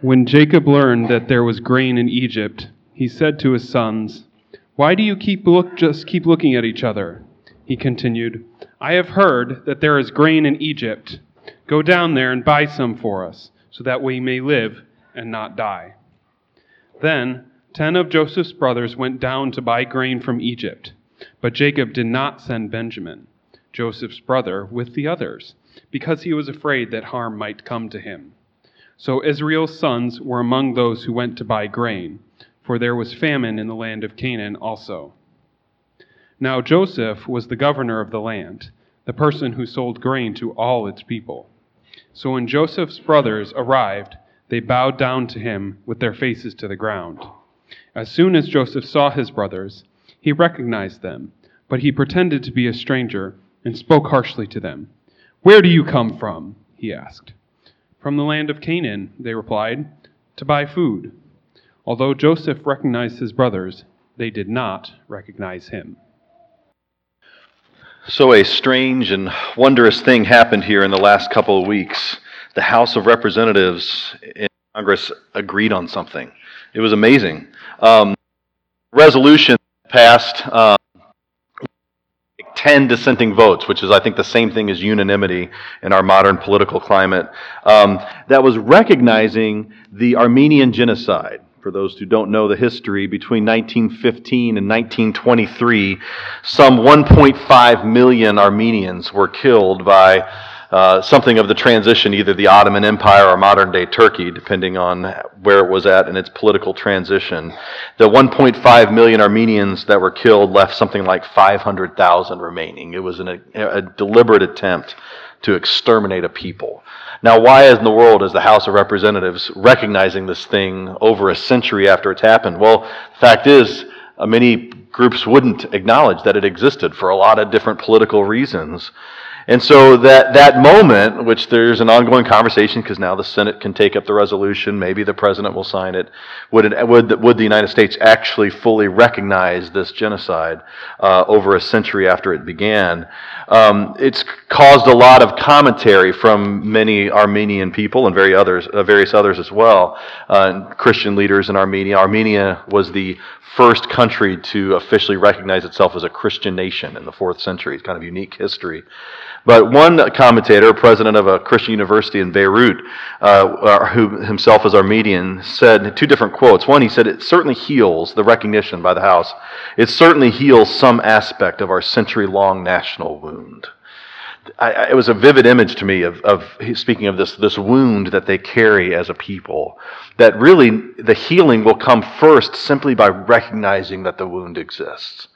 When Jacob learned that there was grain in Egypt, he said to his sons, Why do you keep look, just keep looking at each other? He continued, I have heard that there is grain in Egypt. Go down there and buy some for us, so that we may live and not die. Then ten of Joseph's brothers went down to buy grain from Egypt, but Jacob did not send Benjamin, Joseph's brother, with the others, because he was afraid that harm might come to him. So Israel's sons were among those who went to buy grain, for there was famine in the land of Canaan also. Now Joseph was the governor of the land, the person who sold grain to all its people. So when Joseph's brothers arrived, they bowed down to him with their faces to the ground. As soon as Joseph saw his brothers, he recognized them, but he pretended to be a stranger and spoke harshly to them. Where do you come from? he asked. From the land of Canaan, they replied, to buy food. Although Joseph recognized his brothers, they did not recognize him. So, a strange and wondrous thing happened here in the last couple of weeks. The House of Representatives in Congress agreed on something. It was amazing. Um, resolution passed um, 10 dissenting votes, which is, I think, the same thing as unanimity in our modern political climate, um, that was recognizing the Armenian genocide. For those who don't know the history, between 1915 and 1923, some 1.5 million Armenians were killed by uh, something of the transition, either the Ottoman Empire or modern day Turkey, depending on where it was at in its political transition. The 1.5 million Armenians that were killed left something like 500,000 remaining. It was an, a, a deliberate attempt to exterminate a people. Now, why in the world is the House of Representatives recognizing this thing over a century after it's happened? Well, the fact is, uh, many groups wouldn't acknowledge that it existed for a lot of different political reasons. And so that, that moment, which there's an ongoing conversation because now the Senate can take up the resolution, maybe the president will sign it, would, it, would, would the United States actually fully recognize this genocide uh, over a century after it began? Um, it's caused a lot of commentary from many Armenian people and very others, uh, various others as well, uh, Christian leaders in Armenia. Armenia was the first country to officially recognize itself as a Christian nation in the fourth century. It's kind of unique history. But one commentator, president of a Christian university in Beirut, uh, who himself is Armenian, said two different quotes. One, he said, It certainly heals the recognition by the House. It certainly heals some aspect of our century long national wound. I, it was a vivid image to me of, of speaking of this, this wound that they carry as a people. That really the healing will come first simply by recognizing that the wound exists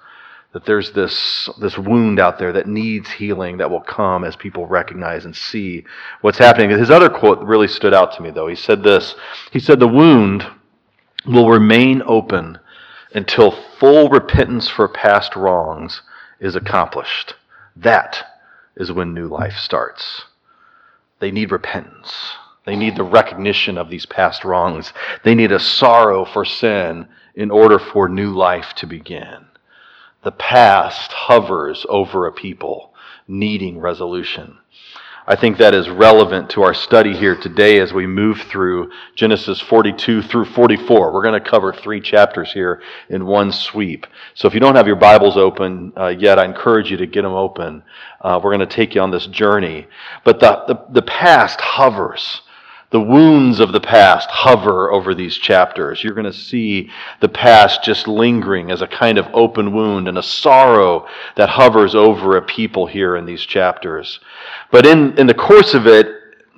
that there's this, this wound out there that needs healing that will come as people recognize and see what's happening. His other quote really stood out to me, though. He said this He said, The wound will remain open until full repentance for past wrongs is accomplished. That is when new life starts. They need repentance. They need the recognition of these past wrongs. They need a sorrow for sin in order for new life to begin the past hovers over a people needing resolution. I think that is relevant to our study here today as we move through Genesis 42 through 44. We're going to cover three chapters here in one sweep. So if you don't have your Bibles open uh, yet, I encourage you to get them open. Uh, we're going to take you on this journey. But the, the, the past hovers the wounds of the past hover over these chapters. You're going to see the past just lingering as a kind of open wound and a sorrow that hovers over a people here in these chapters. But in, in the course of it,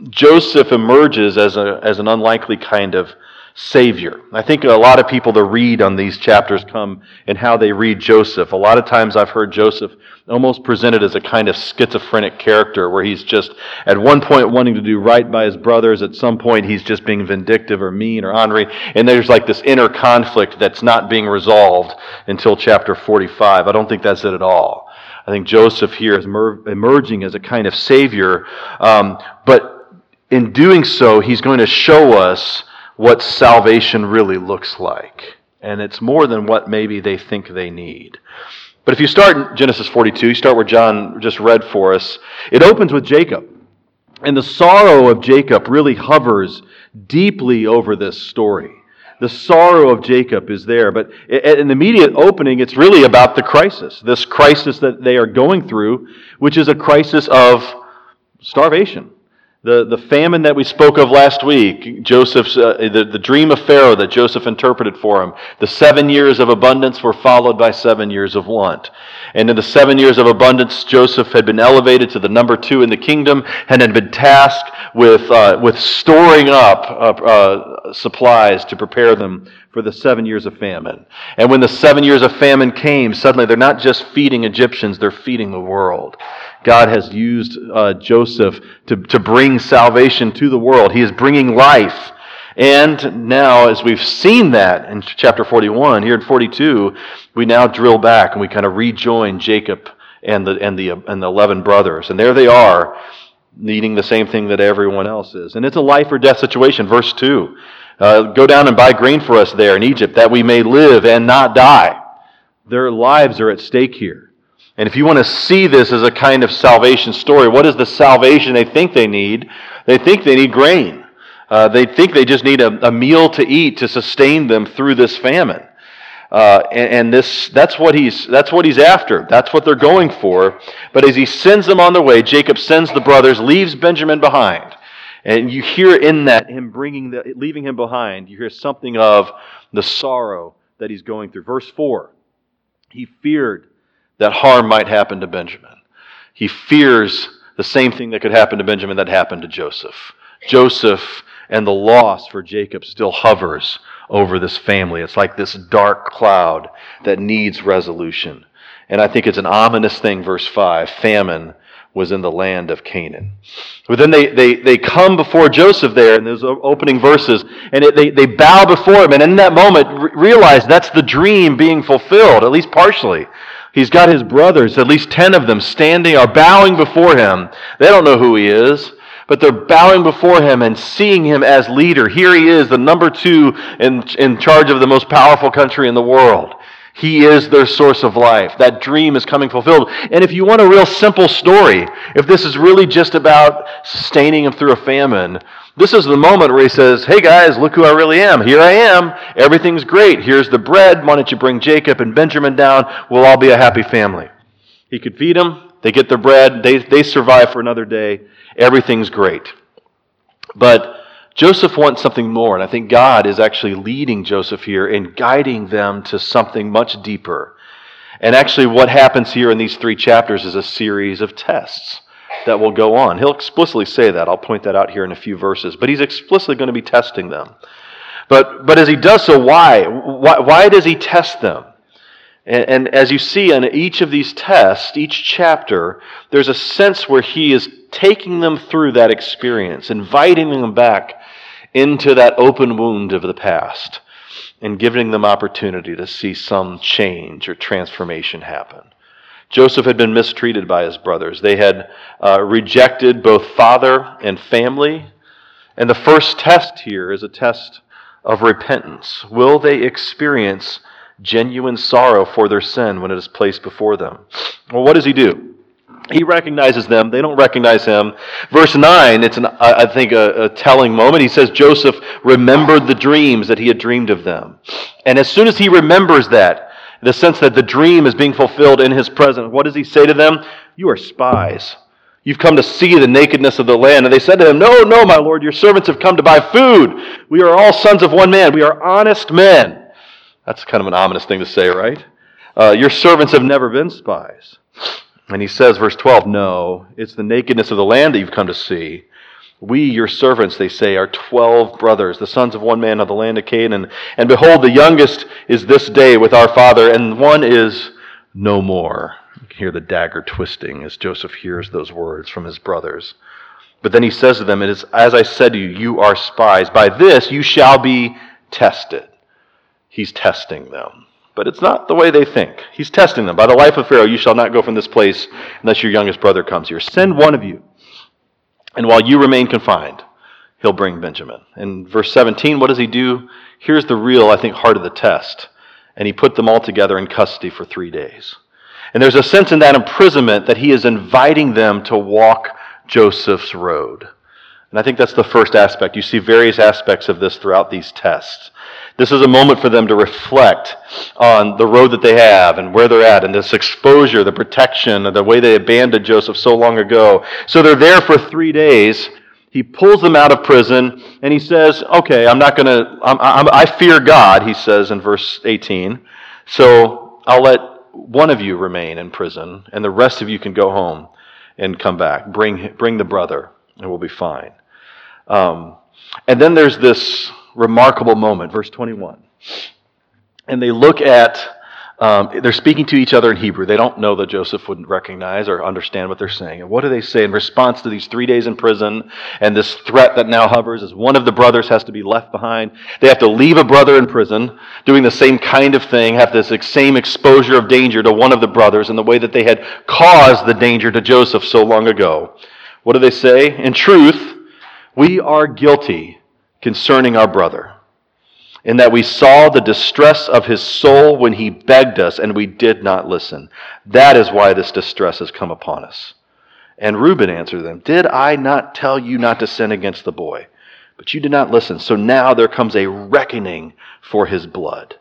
Joseph emerges as, a, as an unlikely kind of Savior. I think a lot of people that read on these chapters come in how they read Joseph. A lot of times I've heard Joseph almost presented as a kind of schizophrenic character where he's just at one point wanting to do right by his brothers, at some point he's just being vindictive or mean or ornery, and there's like this inner conflict that's not being resolved until chapter 45. I don't think that's it at all. I think Joseph here is emerging as a kind of savior, um, but in doing so, he's going to show us what salvation really looks like. And it's more than what maybe they think they need. But if you start in Genesis 42, you start where John just read for us, it opens with Jacob. And the sorrow of Jacob really hovers deeply over this story. The sorrow of Jacob is there, but in the immediate opening, it's really about the crisis. This crisis that they are going through, which is a crisis of starvation. The, the famine that we spoke of last week, Joseph's, uh, the, the dream of Pharaoh that Joseph interpreted for him, the seven years of abundance were followed by seven years of want. And in the seven years of abundance, Joseph had been elevated to the number two in the kingdom and had been tasked with, uh, with storing up uh, uh supplies to prepare them for the seven years of famine. And when the seven years of famine came, suddenly they're not just feeding Egyptians, they're feeding the world. God has used uh, Joseph to, to bring salvation to the world. He is bringing life. And now, as we've seen that in chapter 41, here in 42, we now drill back and we kind of rejoin Jacob and the, and the, and the 11 brothers. And there they are, needing the same thing that everyone else is. And it's a life or death situation. Verse 2 uh, Go down and buy grain for us there in Egypt, that we may live and not die. Their lives are at stake here. And if you want to see this as a kind of salvation story, what is the salvation they think they need? They think they need grain. Uh, they think they just need a, a, meal to eat to sustain them through this famine. Uh, and, and, this, that's, what he's, that's what he's after. That's what they're going for. But as he sends them on their way, Jacob sends the brothers, leaves Benjamin behind. And you hear in that him bringing the, leaving him behind, you hear something of the sorrow that he's going through. Verse 4 He feared that harm might happen to Benjamin. He fears the same thing that could happen to Benjamin that happened to Joseph. Joseph and the loss for Jacob still hovers over this family. It's like this dark cloud that needs resolution. And I think it's an ominous thing, verse 5 famine was in the land of Canaan. But then they, they, they come before Joseph there in those opening verses, and it, they, they bow before him, and in that moment realize that's the dream being fulfilled, at least partially. He's got his brothers, at least 10 of them, standing or bowing before him. They don't know who he is, but they're bowing before him and seeing him as leader. Here he is, the number two in, in charge of the most powerful country in the world. He is their source of life. That dream is coming fulfilled. And if you want a real simple story, if this is really just about sustaining him through a famine, this is the moment where he says, Hey guys, look who I really am. Here I am. Everything's great. Here's the bread. Why don't you bring Jacob and Benjamin down? We'll all be a happy family. He could feed them. They get their bread. They, they survive for another day. Everything's great. But Joseph wants something more, and I think God is actually leading Joseph here and guiding them to something much deeper. And actually, what happens here in these three chapters is a series of tests that will go on. He'll explicitly say that. I'll point that out here in a few verses. But he's explicitly going to be testing them. But, but as he does so, why? Why, why does he test them? And, and as you see in each of these tests, each chapter, there's a sense where he is taking them through that experience, inviting them back into that open wound of the past, and giving them opportunity to see some change or transformation happen. Joseph had been mistreated by his brothers. They had uh, rejected both father and family. And the first test here is a test of repentance. Will they experience genuine sorrow for their sin when it is placed before them? Well, what does he do? He recognizes them. They don't recognize him. Verse 9, it's, an, I think, a, a telling moment. He says, Joseph remembered the dreams that he had dreamed of them. And as soon as he remembers that, the sense that the dream is being fulfilled in his presence. What does he say to them? You are spies. You've come to see the nakedness of the land. And they said to him, No, no, my lord, your servants have come to buy food. We are all sons of one man. We are honest men. That's kind of an ominous thing to say, right? Uh, your servants have never been spies. And he says, verse 12, No, it's the nakedness of the land that you've come to see. We, your servants, they say, are twelve brothers, the sons of one man of the land of Canaan. And behold, the youngest is this day with our father, and one is no more. You can hear the dagger twisting as Joseph hears those words from his brothers. But then he says to them, It is as I said to you, you are spies. By this you shall be tested. He's testing them. But it's not the way they think. He's testing them. By the life of Pharaoh, you shall not go from this place unless your youngest brother comes here. Send one of you and while you remain confined, he'll bring Benjamin. In verse 17, what does he do? Here's the real, I think, heart of the test. And he put them all together in custody for three days. And there's a sense in that imprisonment that he is inviting them to walk Joseph's road. And I think that's the first aspect. You see various aspects of this throughout these tests. This is a moment for them to reflect on the road that they have and where they're at and this exposure, the protection, and the way they abandoned Joseph so long ago. So they're there for three days. He pulls them out of prison and he says, Okay, I'm not going to, I fear God, he says in verse 18. So I'll let one of you remain in prison and the rest of you can go home and come back. Bring, bring the brother and we'll be fine. Um, and then there's this remarkable moment, verse 21. And they look at, um, they're speaking to each other in Hebrew. They don't know that Joseph wouldn't recognize or understand what they're saying. And what do they say in response to these three days in prison and this threat that now hovers as one of the brothers has to be left behind? They have to leave a brother in prison, doing the same kind of thing, have this same exposure of danger to one of the brothers in the way that they had caused the danger to Joseph so long ago. What do they say? In truth, we are guilty concerning our brother, in that we saw the distress of his soul when he begged us, and we did not listen. That is why this distress has come upon us. And Reuben answered them, Did I not tell you not to sin against the boy? But you did not listen. So now there comes a reckoning for his blood.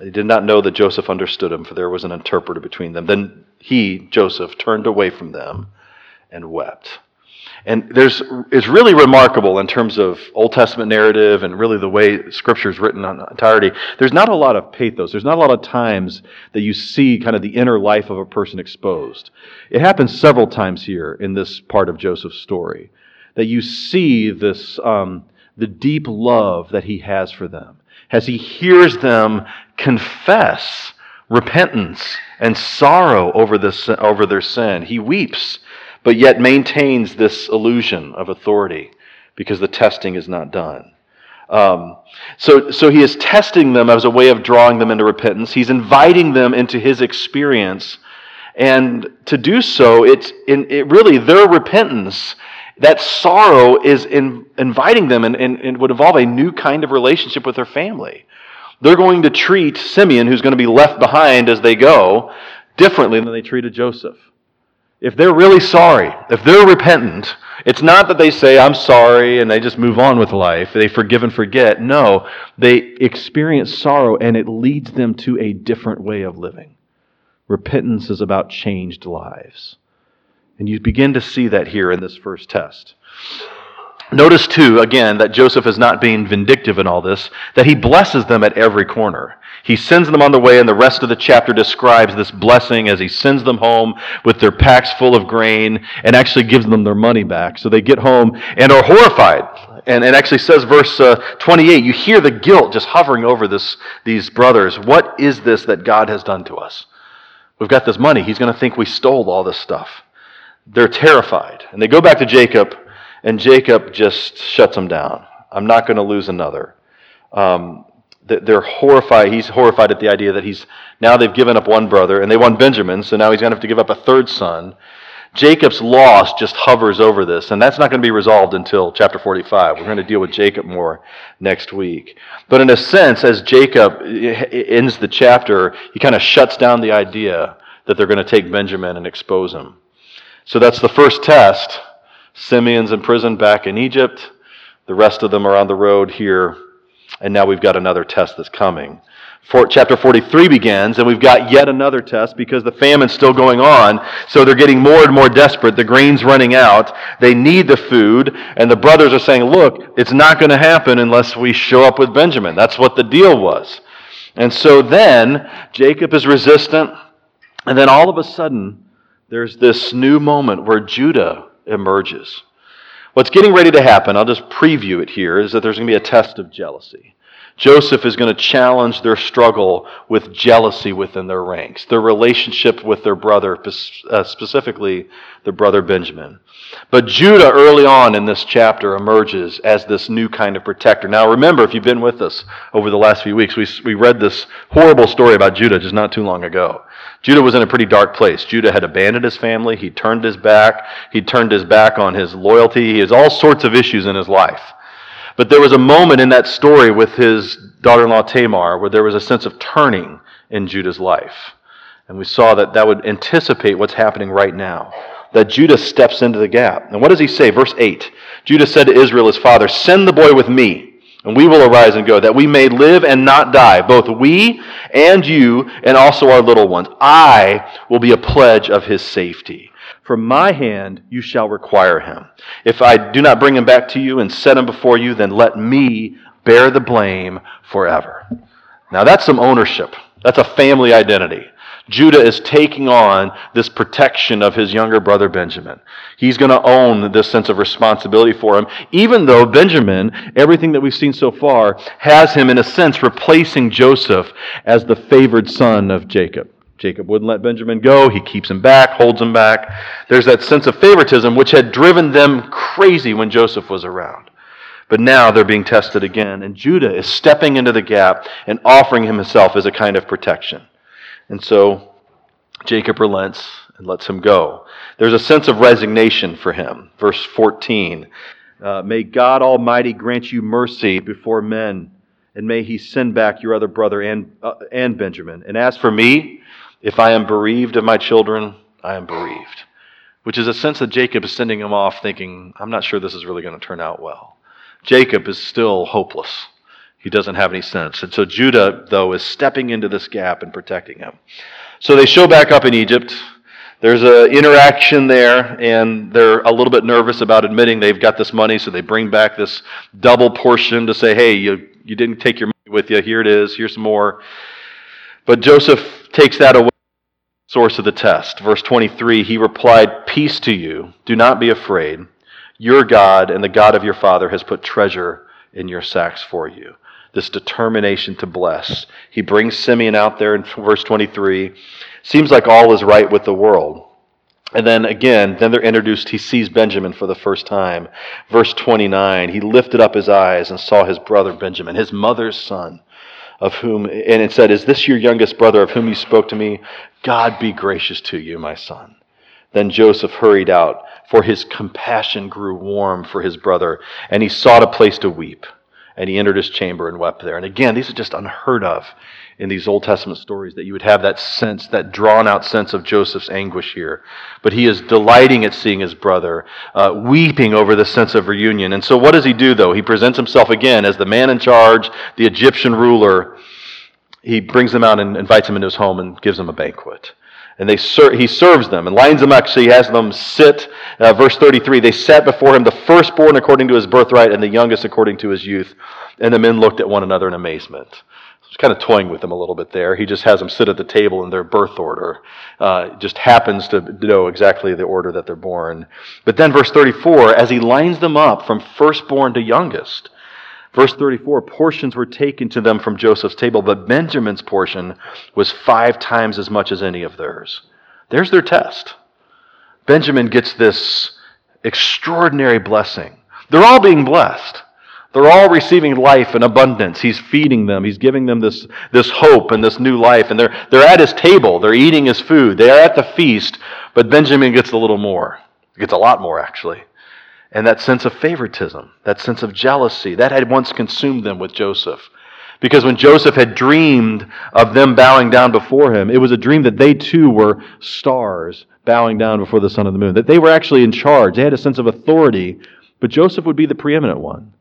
They did not know that Joseph understood him, for there was an interpreter between them. Then he, Joseph, turned away from them and wept. And there's, it's really remarkable in terms of Old Testament narrative and really the way Scripture is written in entirety. There's not a lot of pathos. There's not a lot of times that you see kind of the inner life of a person exposed. It happens several times here in this part of Joseph's story that you see this, um, the deep love that he has for them as he hears them confess repentance and sorrow over, this, over their sin. He weeps but yet maintains this illusion of authority because the testing is not done. Um, so, so he is testing them as a way of drawing them into repentance. He's inviting them into his experience. And to do so, it's in, it really their repentance, that sorrow is in, inviting them and, and, and would involve a new kind of relationship with their family. They're going to treat Simeon, who's going to be left behind as they go, differently than they treated Joseph. If they're really sorry, if they're repentant, it's not that they say, I'm sorry, and they just move on with life. They forgive and forget. No, they experience sorrow, and it leads them to a different way of living. Repentance is about changed lives. And you begin to see that here in this first test. Notice, too, again, that Joseph is not being vindictive in all this, that he blesses them at every corner. He sends them on the way, and the rest of the chapter describes this blessing as he sends them home with their packs full of grain and actually gives them their money back. So they get home and are horrified. And it actually says, verse uh, 28, you hear the guilt just hovering over this, these brothers. What is this that God has done to us? We've got this money. He's going to think we stole all this stuff. They're terrified. And they go back to Jacob and Jacob just shuts him down. I'm not going to lose another. Um, they're horrified. He's horrified at the idea that he's now they've given up one brother and they want Benjamin, so now he's going to have to give up a third son. Jacob's loss just hovers over this, and that's not going to be resolved until chapter 45. We're going to deal with Jacob more next week. But in a sense, as Jacob ends the chapter, he kind of shuts down the idea that they're going to take Benjamin and expose him. So that's the first test. Simeon's in prison back in Egypt. The rest of them are on the road here. And now we've got another test that's coming. For, chapter 43 begins, and we've got yet another test because the famine's still going on. So they're getting more and more desperate. The grain's running out. They need the food. And the brothers are saying, Look, it's not going to happen unless we show up with Benjamin. That's what the deal was. And so then Jacob is resistant. And then all of a sudden, there's this new moment where Judah emerges. What's getting ready to happen, I'll just preview it here, is that there's going to be a test of jealousy. Joseph is going to challenge their struggle with jealousy within their ranks, their relationship with their brother, uh, specifically their brother Benjamin. But Judah, early on in this chapter, emerges as this new kind of protector. Now, remember, if you've been with us over the last few weeks, we, we read this horrible story about Judah just not too long ago. Judah was in a pretty dark place. Judah had abandoned his family. He turned his back. He turned his back on his loyalty. He has all sorts of issues in his life. But there was a moment in that story with his daughter in law Tamar where there was a sense of turning in Judah's life. And we saw that that would anticipate what's happening right now. That Judah steps into the gap. And what does he say? Verse 8 Judah said to Israel, his father, Send the boy with me, and we will arise and go, that we may live and not die, both we and you, and also our little ones. I will be a pledge of his safety. From my hand you shall require him. If I do not bring him back to you and set him before you, then let me bear the blame forever. Now that's some ownership. That's a family identity. Judah is taking on this protection of his younger brother Benjamin. He's going to own this sense of responsibility for him, even though Benjamin, everything that we've seen so far, has him, in a sense, replacing Joseph as the favored son of Jacob. Jacob wouldn't let Benjamin go. He keeps him back, holds him back. There's that sense of favoritism which had driven them crazy when Joseph was around. But now they're being tested again, and Judah is stepping into the gap and offering himself as a kind of protection. And so Jacob relents and lets him go. There's a sense of resignation for him. Verse 14 uh, May God Almighty grant you mercy before men, and may he send back your other brother and, uh, and Benjamin. And as for me, if I am bereaved of my children, I am bereaved. Which is a sense that Jacob is sending him off thinking, I'm not sure this is really going to turn out well. Jacob is still hopeless. He doesn't have any sense. And so Judah, though, is stepping into this gap and protecting him. So they show back up in Egypt. There's an interaction there, and they're a little bit nervous about admitting they've got this money, so they bring back this double portion to say, hey, you, you didn't take your money with you. Here it is. Here's some more. But Joseph takes that away. Source of the test. Verse 23 He replied, Peace to you. Do not be afraid. Your God and the God of your father has put treasure in your sacks for you this determination to bless. He brings Simeon out there in verse 23. Seems like all is right with the world. And then again, then they're introduced. He sees Benjamin for the first time. Verse 29 He lifted up his eyes and saw his brother Benjamin, his mother's son, of whom, and it said, Is this your youngest brother of whom you spoke to me? God be gracious to you, my son. Then Joseph hurried out, for his compassion grew warm for his brother, and he sought a place to weep and he entered his chamber and wept there. And again, these are just unheard of in these Old Testament stories that you would have that sense, that drawn out sense of Joseph's anguish here. But he is delighting at seeing his brother, uh, weeping over the sense of reunion. And so, what does he do, though? He presents himself again as the man in charge, the Egyptian ruler. He brings them out and invites them into his home and gives them a banquet and they ser- he serves them and lines them up. So he has them sit. Uh, verse 33 They sat before him, the firstborn according to his birthright, and the youngest according to his youth. And the men looked at one another in amazement. He's kind of toying with them a little bit there. He just has them sit at the table in their birth order. Uh, just happens to know exactly the order that they're born. But then, verse 34, as he lines them up from firstborn to youngest, Verse 34 portions were taken to them from Joseph's table, but Benjamin's portion was five times as much as any of theirs. There's their test. Benjamin gets this extraordinary blessing. They're all being blessed. They're all receiving life and abundance. He's feeding them. He's giving them this, this hope and this new life. And they're, they're at his table. They're eating his food. They are at the feast. But Benjamin gets a little more. He gets a lot more, actually and that sense of favoritism, that sense of jealousy, that had once consumed them with Joseph. Because when Joseph had dreamed of them bowing down before him, it was a dream that they too were stars bowing down before the sun and the moon, that they were actually in charge. They had a sense of authority, but Joseph would be the preeminent one.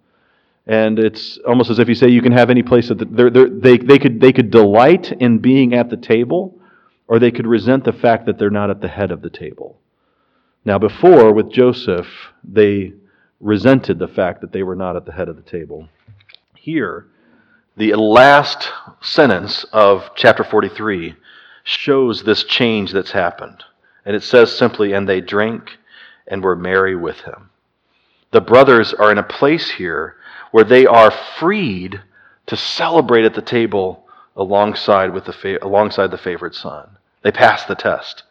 And it's almost as if you say you can have any place that the, they, they, could, they could delight in being at the table, or they could resent the fact that they're not at the head of the table. Now, before, with Joseph, they resented the fact that they were not at the head of the table. Here, the last sentence of chapter 43 shows this change that's happened. And it says simply, And they drank and were merry with him. The brothers are in a place here where they are freed to celebrate at the table alongside, with the alongside the favorite son. They pass the test.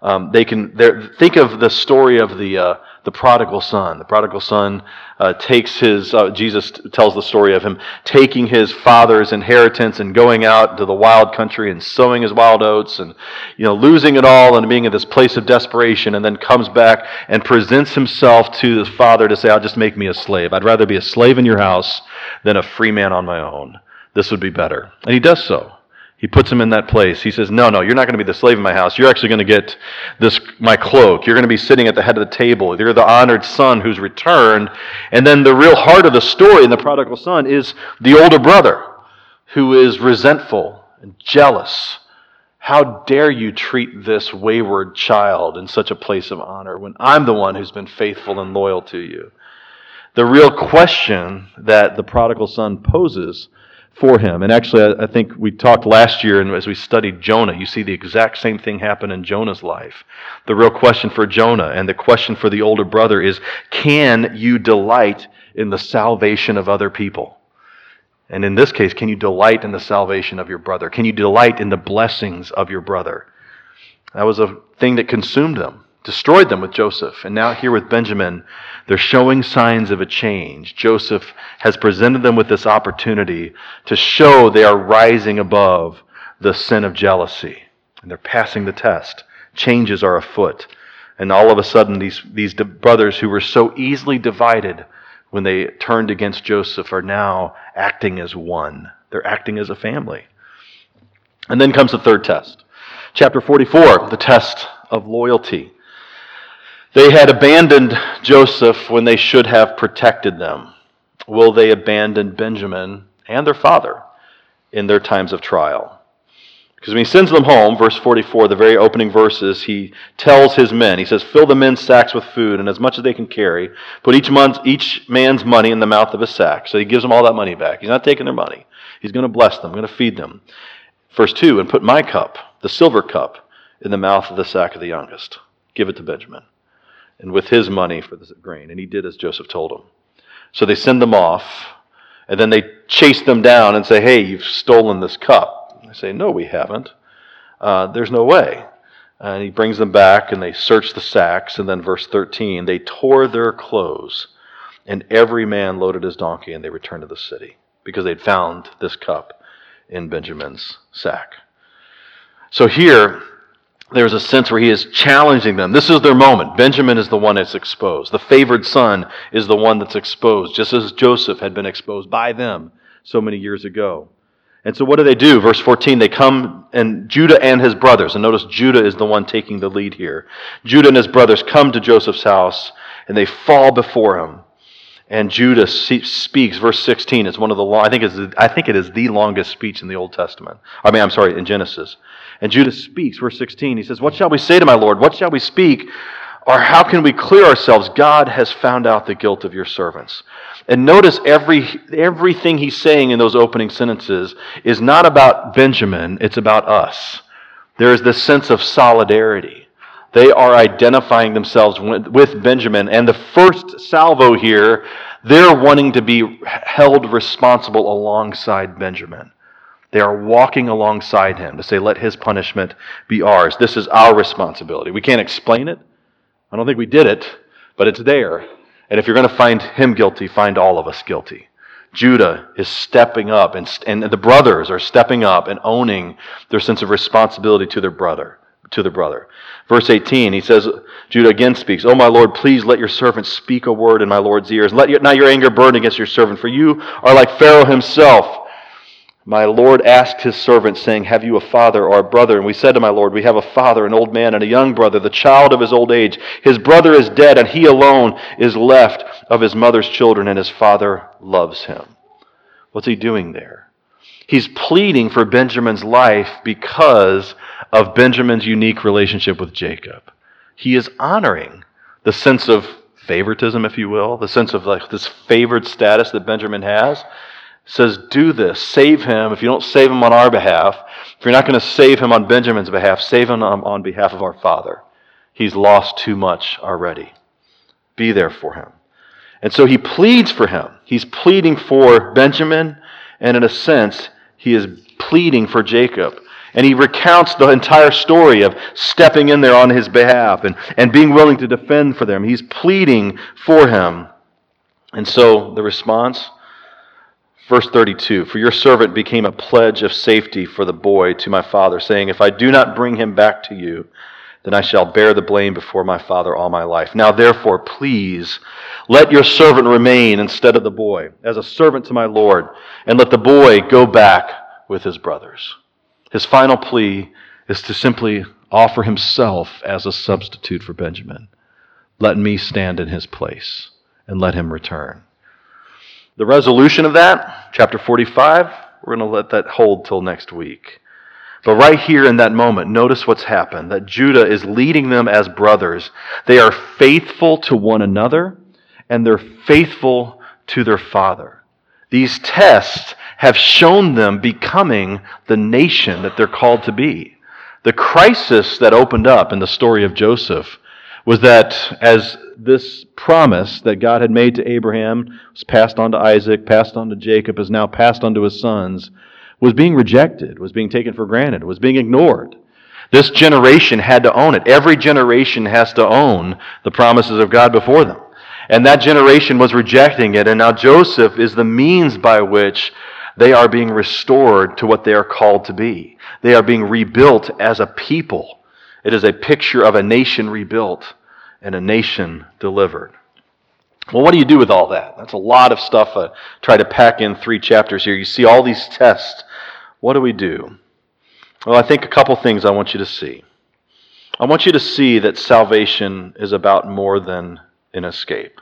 Um, they can think of the story of the uh, the prodigal son. The prodigal son uh, takes his. Uh, Jesus tells the story of him taking his father's inheritance and going out to the wild country and sowing his wild oats and you know losing it all and being in this place of desperation, and then comes back and presents himself to his father to say, "I'll just make me a slave. I'd rather be a slave in your house than a free man on my own. This would be better." And he does so. He puts him in that place. He says, No, no, you're not going to be the slave in my house. You're actually going to get this my cloak. You're going to be sitting at the head of the table. You're the honored son who's returned. And then the real heart of the story in the prodigal son is the older brother who is resentful and jealous. How dare you treat this wayward child in such a place of honor when I'm the one who's been faithful and loyal to you? The real question that the prodigal son poses for him. And actually, I think we talked last year, and as we studied Jonah, you see the exact same thing happen in Jonah's life. The real question for Jonah and the question for the older brother is can you delight in the salvation of other people? And in this case, can you delight in the salvation of your brother? Can you delight in the blessings of your brother? That was a thing that consumed them destroyed them with Joseph. And now, here with Benjamin, they're showing signs of a change. Joseph has presented them with this opportunity to show they are rising above the sin of jealousy. And they're passing the test. Changes are afoot. And all of a sudden, these, these brothers who were so easily divided when they turned against Joseph are now acting as one. They're acting as a family. And then comes the third test. Chapter 44, the test of loyalty. They had abandoned Joseph when they should have protected them. Will they abandon Benjamin and their father in their times of trial? Because when he sends them home, verse 44, the very opening verses, he tells his men, he says, Fill the men's sacks with food and as much as they can carry. Put each, month, each man's money in the mouth of a sack. So he gives them all that money back. He's not taking their money. He's going to bless them, going to feed them. Verse 2, and put my cup, the silver cup, in the mouth of the sack of the youngest. Give it to Benjamin and with his money for the grain. And he did as Joseph told him. So they send them off, and then they chase them down and say, Hey, you've stolen this cup. They say, No, we haven't. Uh, there's no way. And he brings them back, and they search the sacks. And then, verse 13, they tore their clothes, and every man loaded his donkey, and they returned to the city because they'd found this cup in Benjamin's sack. So here, there's a sense where he is challenging them. This is their moment. Benjamin is the one that's exposed. The favored son is the one that's exposed, just as Joseph had been exposed by them so many years ago. And so what do they do? Verse 14, they come, and Judah and his brothers, and notice Judah is the one taking the lead here. Judah and his brothers come to Joseph's house, and they fall before him. And Judah speaks, verse 16 is one of the long, I think, is, I think it is the longest speech in the Old Testament. I mean, I'm sorry, in Genesis. And Judah speaks, verse 16. He says, What shall we say to my Lord? What shall we speak? Or how can we clear ourselves? God has found out the guilt of your servants. And notice every, everything he's saying in those opening sentences is not about Benjamin, it's about us. There is this sense of solidarity. They are identifying themselves with Benjamin. And the first salvo here, they're wanting to be held responsible alongside Benjamin. They are walking alongside him to say, let his punishment be ours. This is our responsibility. We can't explain it. I don't think we did it, but it's there. And if you're going to find him guilty, find all of us guilty. Judah is stepping up, and, and the brothers are stepping up and owning their sense of responsibility to their brother. To the brother. Verse 18, he says, Judah again speaks, Oh, my Lord, please let your servant speak a word in my Lord's ears. Let your, not your anger burn against your servant, for you are like Pharaoh himself my Lord asked his servant, saying, Have you a father or a brother? And we said to my Lord, We have a father, an old man, and a young brother, the child of his old age. His brother is dead, and he alone is left of his mother's children, and his father loves him. What's he doing there? He's pleading for Benjamin's life because of Benjamin's unique relationship with Jacob. He is honoring the sense of favoritism, if you will, the sense of like this favored status that Benjamin has says, Do this, save him. If you don't save him on our behalf, if you're not going to save him on Benjamin's behalf, save him on, on behalf of our father. He's lost too much already. Be there for him. And so he pleads for him. He's pleading for Benjamin, and in a sense, he is pleading for Jacob. And he recounts the entire story of stepping in there on his behalf and, and being willing to defend for them. He's pleading for him. And so the response Verse 32 For your servant became a pledge of safety for the boy to my father, saying, If I do not bring him back to you, then I shall bear the blame before my father all my life. Now, therefore, please let your servant remain instead of the boy, as a servant to my Lord, and let the boy go back with his brothers. His final plea is to simply offer himself as a substitute for Benjamin. Let me stand in his place and let him return. The resolution of that, chapter 45, we're going to let that hold till next week. But right here in that moment, notice what's happened that Judah is leading them as brothers. They are faithful to one another and they're faithful to their father. These tests have shown them becoming the nation that they're called to be. The crisis that opened up in the story of Joseph was that as this promise that God had made to Abraham was passed on to Isaac, passed on to Jacob, is now passed on to his sons, was being rejected, was being taken for granted, was being ignored. This generation had to own it. Every generation has to own the promises of God before them. And that generation was rejecting it, and now Joseph is the means by which they are being restored to what they are called to be. They are being rebuilt as a people. It is a picture of a nation rebuilt and a nation delivered. Well, what do you do with all that? That's a lot of stuff. I try to pack in three chapters here. You see all these tests. What do we do? Well, I think a couple things I want you to see. I want you to see that salvation is about more than an escape.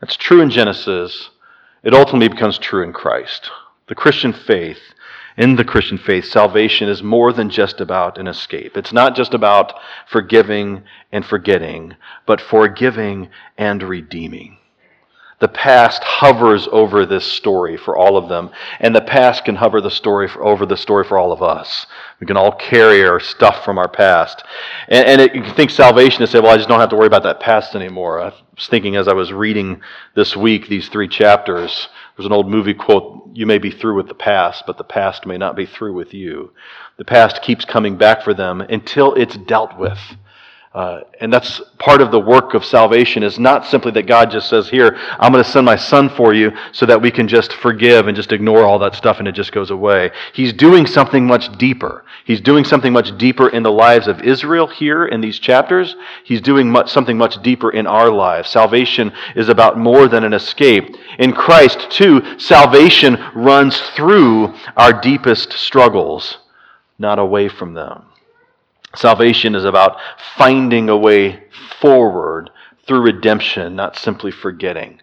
That's true in Genesis. It ultimately becomes true in Christ. The Christian faith, in the Christian faith, salvation is more than just about an escape. It's not just about forgiving and forgetting, but forgiving and redeeming. The past hovers over this story for all of them, and the past can hover the story for, over the story for all of us. We can all carry our stuff from our past. And, and it, you can think salvation and say, well, I just don't have to worry about that past anymore. I was thinking as I was reading this week these three chapters, there's an old movie quote You may be through with the past, but the past may not be through with you. The past keeps coming back for them until it's dealt with. Uh, and that's part of the work of salvation is not simply that God just says, Here, I'm going to send my son for you so that we can just forgive and just ignore all that stuff and it just goes away. He's doing something much deeper. He's doing something much deeper in the lives of Israel here in these chapters. He's doing much, something much deeper in our lives. Salvation is about more than an escape. In Christ, too, salvation runs through our deepest struggles, not away from them. Salvation is about finding a way forward through redemption, not simply forgetting.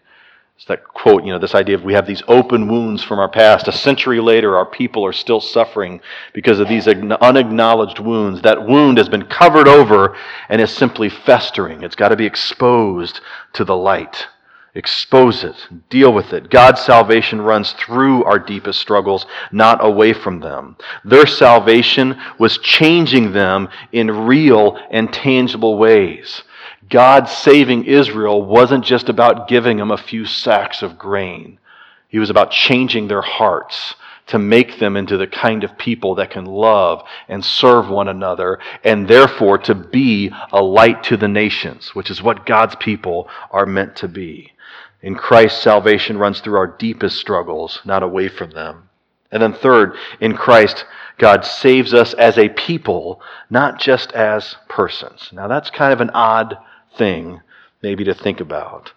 It's that quote, you know, this idea of we have these open wounds from our past. A century later, our people are still suffering because of these unacknowledged wounds. That wound has been covered over and is simply festering. It's got to be exposed to the light. Expose it, deal with it. God's salvation runs through our deepest struggles, not away from them. Their salvation was changing them in real and tangible ways. God saving Israel wasn't just about giving them a few sacks of grain, He was about changing their hearts to make them into the kind of people that can love and serve one another, and therefore to be a light to the nations, which is what God's people are meant to be. In Christ, salvation runs through our deepest struggles, not away from them. And then, third, in Christ, God saves us as a people, not just as persons. Now, that's kind of an odd thing, maybe, to think about.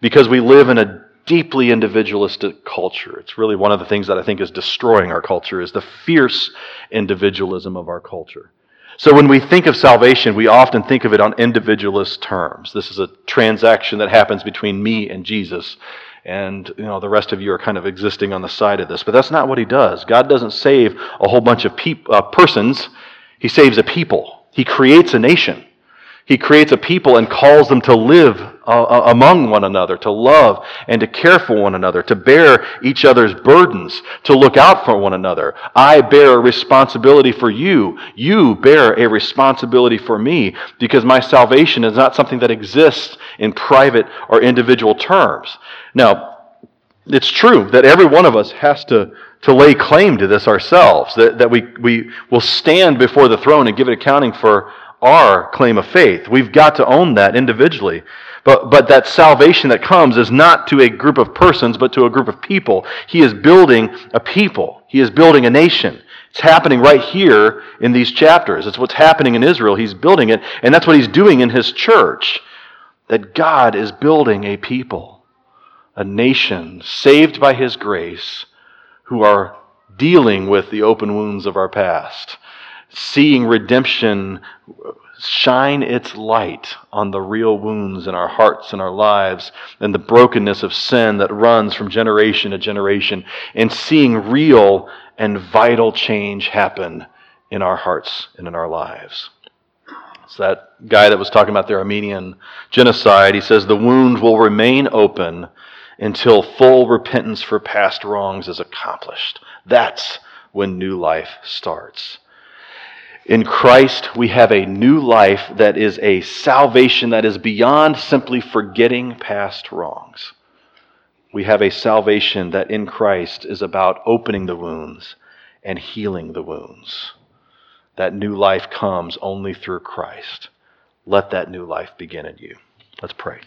Because we live in a deeply individualistic culture. It's really one of the things that I think is destroying our culture is the fierce individualism of our culture. So when we think of salvation, we often think of it on individualist terms. This is a transaction that happens between me and Jesus. And you know the rest of you are kind of existing on the side of this, but that's not what he does. God doesn't save a whole bunch of peop- uh, persons; He saves a people. He creates a nation. He creates a people and calls them to live uh, uh, among one another, to love and to care for one another, to bear each other's burdens, to look out for one another. I bear a responsibility for you. You bear a responsibility for me because my salvation is not something that exists in private or individual terms. Now, it's true that every one of us has to, to lay claim to this ourselves, that, that we, we will stand before the throne and give an accounting for our claim of faith. We've got to own that individually. But, but that salvation that comes is not to a group of persons, but to a group of people. He is building a people. He is building a nation. It's happening right here in these chapters. It's what's happening in Israel. He's building it, and that's what he's doing in his church. That God is building a people, a nation saved by his grace, who are dealing with the open wounds of our past, seeing redemption shine its light on the real wounds in our hearts and our lives and the brokenness of sin that runs from generation to generation, and seeing real and vital change happen in our hearts and in our lives. So that guy that was talking about the Armenian genocide, he says the wound will remain open until full repentance for past wrongs is accomplished. That's when new life starts. In Christ, we have a new life that is a salvation that is beyond simply forgetting past wrongs. We have a salvation that in Christ is about opening the wounds and healing the wounds. That new life comes only through Christ. Let that new life begin in you. Let's pray.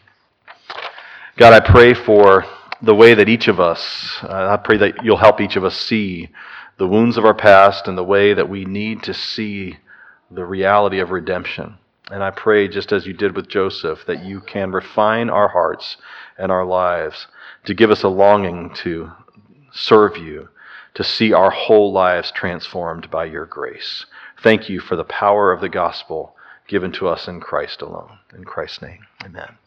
God, I pray for the way that each of us, uh, I pray that you'll help each of us see the wounds of our past and the way that we need to see the reality of redemption. And I pray, just as you did with Joseph, that you can refine our hearts and our lives to give us a longing to serve you, to see our whole lives transformed by your grace. Thank you for the power of the gospel given to us in Christ alone. In Christ's name, amen.